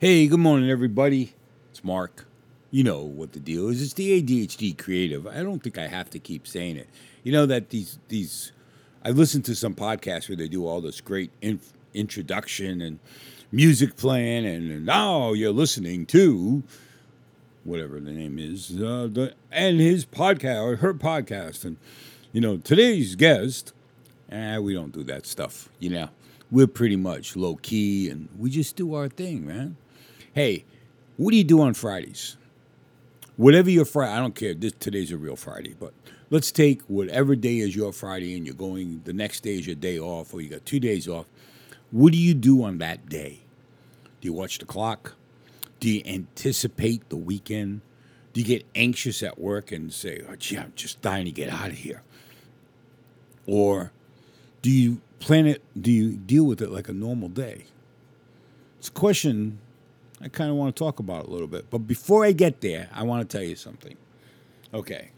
Hey, good morning, everybody. It's Mark. You know what the deal is. It's the ADHD creative. I don't think I have to keep saying it. You know that these these I listen to some podcasts where they do all this great inf- introduction and music playing, and now you're listening to whatever the name is, uh, the, and his podcast or her podcast, and you know today's guest. Eh, we don't do that stuff. You know, we're pretty much low key, and we just do our thing, man. Hey, what do you do on Fridays? Whatever your Friday, I don't care. This today's a real Friday, but let's take whatever day is your Friday, and you're going. The next day is your day off, or you got two days off. What do you do on that day? Do you watch the clock? Do you anticipate the weekend? Do you get anxious at work and say, oh, gee, I'm just dying to get out of here? Or do you plan it, do you deal with it like a normal day? It's a question I kind of want to talk about it a little bit. But before I get there, I want to tell you something. Okay.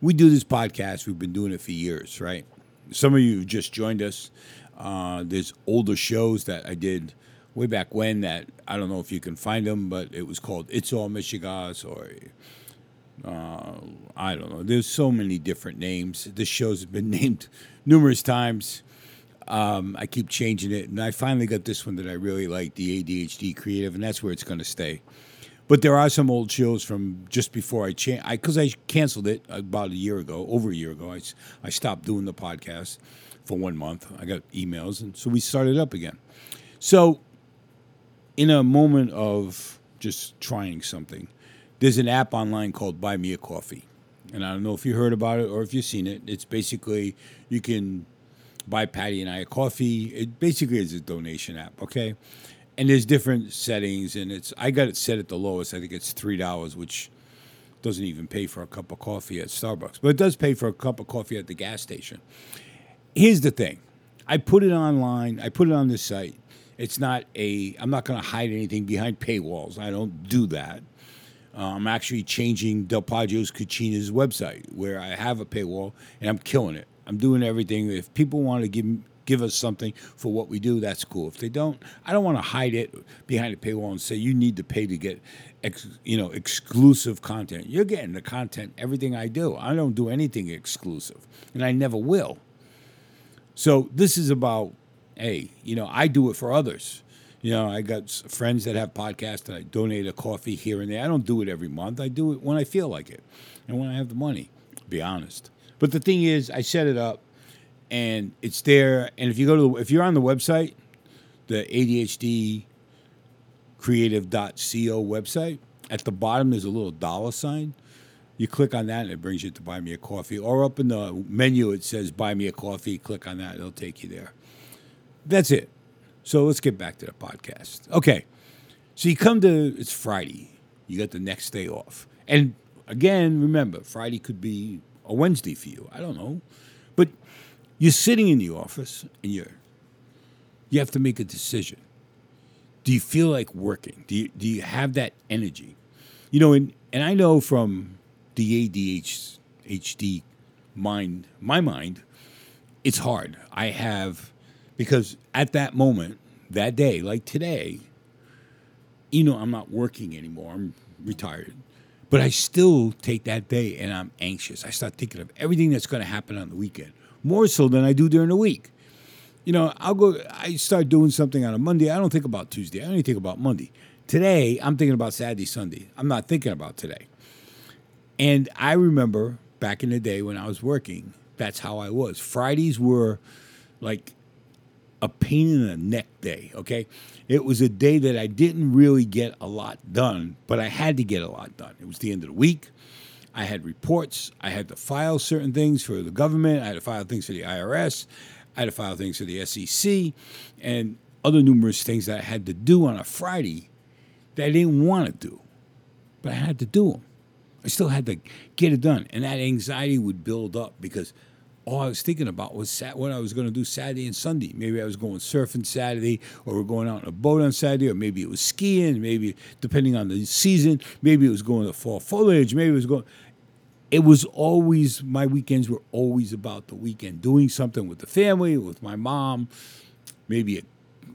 We do this podcast, we've been doing it for years, right? Some of you just joined us. Uh, there's older shows that I did way back when that I don't know if you can find them, but it was called It's All Michigas or uh, I don't know. There's so many different names. This show's been named numerous times. Um, I keep changing it, and I finally got this one that I really like, the ADHD Creative, and that's where it's going to stay. But there are some old shows from just before I changed, because I, I, canceled it about a year ago, over a year ago. I, I stopped doing the podcast for one month. I got emails, and so we started up again. So, in a moment of just trying something, there's an app online called Buy Me a Coffee. And I don't know if you heard about it or if you've seen it. It's basically you can buy Patty and I a coffee. It basically is a donation app, okay? And there's different settings, and it's I got it set at the lowest. I think it's three dollars, which doesn't even pay for a cup of coffee at Starbucks, but it does pay for a cup of coffee at the gas station. Here's the thing: I put it online. I put it on this site. It's not a. I'm not going to hide anything behind paywalls. I don't do that. Uh, I'm actually changing Del Poggio's Cucina's website where I have a paywall and I'm killing it. I'm doing everything. If people want to give give us something for what we do, that's cool. If they don't, I don't want to hide it behind a paywall and say you need to pay to get, ex, you know, exclusive content. You're getting the content, everything I do. I don't do anything exclusive, and I never will. So this is about, hey, you know, I do it for others. You know, I got friends that have podcasts and I donate a coffee here and there. I don't do it every month. I do it when I feel like it and when I have the money, be honest. But the thing is, I set it up and it's there. And if you go to, the, if you're on the website, the ADHD creative.co website, at the bottom there's a little dollar sign. You click on that and it brings you to buy me a coffee. Or up in the menu, it says buy me a coffee. Click on that, it'll take you there. That's it. So let's get back to the podcast. Okay. So you come to, it's Friday. You got the next day off. And again, remember, Friday could be a Wednesday for you. I don't know. But you're sitting in the office and you're, you have to make a decision. Do you feel like working? Do you, do you have that energy? You know, and, and I know from the ADHD mind, my mind, it's hard. I have because at that moment, that day, like today, you know, I'm not working anymore. I'm retired. But I still take that day and I'm anxious. I start thinking of everything that's going to happen on the weekend, more so than I do during the week. You know, I'll go, I start doing something on a Monday. I don't think about Tuesday. I only think about Monday. Today, I'm thinking about Saturday, Sunday. I'm not thinking about today. And I remember back in the day when I was working, that's how I was. Fridays were like a pain in the neck day, okay? It was a day that I didn't really get a lot done, but I had to get a lot done. It was the end of the week. I had reports. I had to file certain things for the government. I had to file things for the IRS. I had to file things for the SEC and other numerous things that I had to do on a Friday that I didn't want to do, but I had to do them. I still had to get it done. And that anxiety would build up because – all I was thinking about was sat- what I was going to do Saturday and Sunday. Maybe I was going surfing Saturday, or we're going out on a boat on Saturday, or maybe it was skiing. Maybe depending on the season, maybe it was going to fall foliage. Maybe it was going. It was always my weekends were always about the weekend, doing something with the family, with my mom, maybe a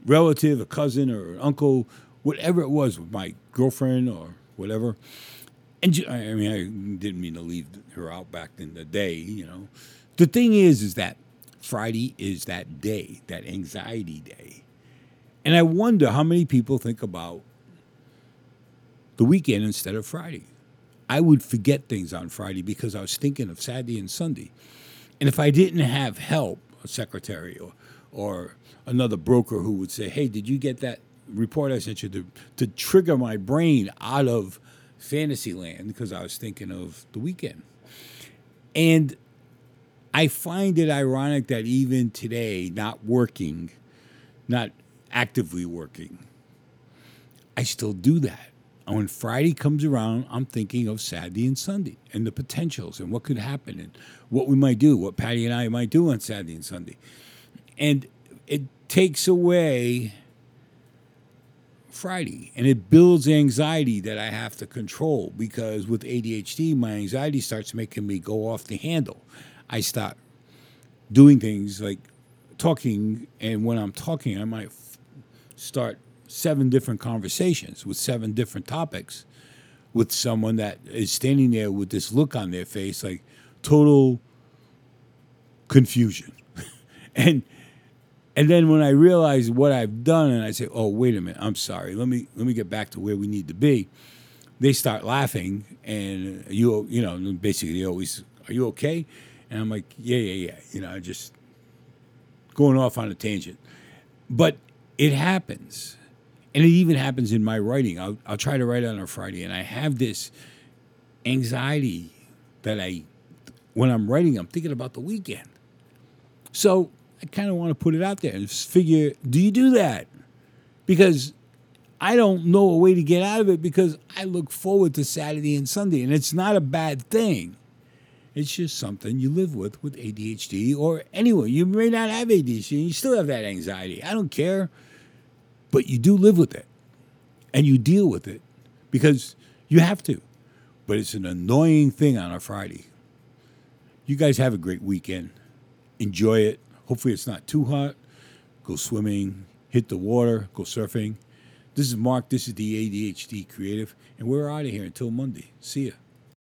relative, a cousin, or an uncle, whatever it was with my girlfriend or whatever. And I I mean, I didn't mean to leave her out back in the day, you know. The thing is, is that Friday is that day, that anxiety day. And I wonder how many people think about the weekend instead of Friday. I would forget things on Friday because I was thinking of Saturday and Sunday. And if I didn't have help, a secretary or, or another broker who would say, Hey, did you get that report I sent you to, to trigger my brain out of fantasy land because I was thinking of the weekend. And I find it ironic that even today, not working, not actively working, I still do that. And when Friday comes around, I'm thinking of Saturday and Sunday and the potentials and what could happen and what we might do, what Patty and I might do on Saturday and Sunday. And it takes away Friday and it builds anxiety that I have to control because with ADHD, my anxiety starts making me go off the handle. I start doing things like talking, and when I'm talking, I might f- start seven different conversations with seven different topics with someone that is standing there with this look on their face like total confusion. and and then when I realize what I've done and I say, "Oh, wait a minute. I'm sorry. Let me let me get back to where we need to be." They start laughing and you you know, basically they always, "Are you okay?" And I'm like, "Yeah, yeah, yeah." You know, just going off on a tangent. But it happens. And it even happens in my writing. I'll, I'll try to write on a Friday, and I have this anxiety that I, when I'm writing, I'm thinking about the weekend. So I kind of want to put it out there and figure do you do that? Because I don't know a way to get out of it because I look forward to Saturday and Sunday, and it's not a bad thing. It's just something you live with with ADHD or anyone. you may not have ADHD and you still have that anxiety. I don't care. But you do live with it and you deal with it because you have to. But it's an annoying thing on a Friday. You guys have a great weekend. Enjoy it. Hopefully, it's not too hot. Go swimming, hit the water, go surfing. This is Mark. This is the ADHD Creative, and we're out of here until Monday. See ya.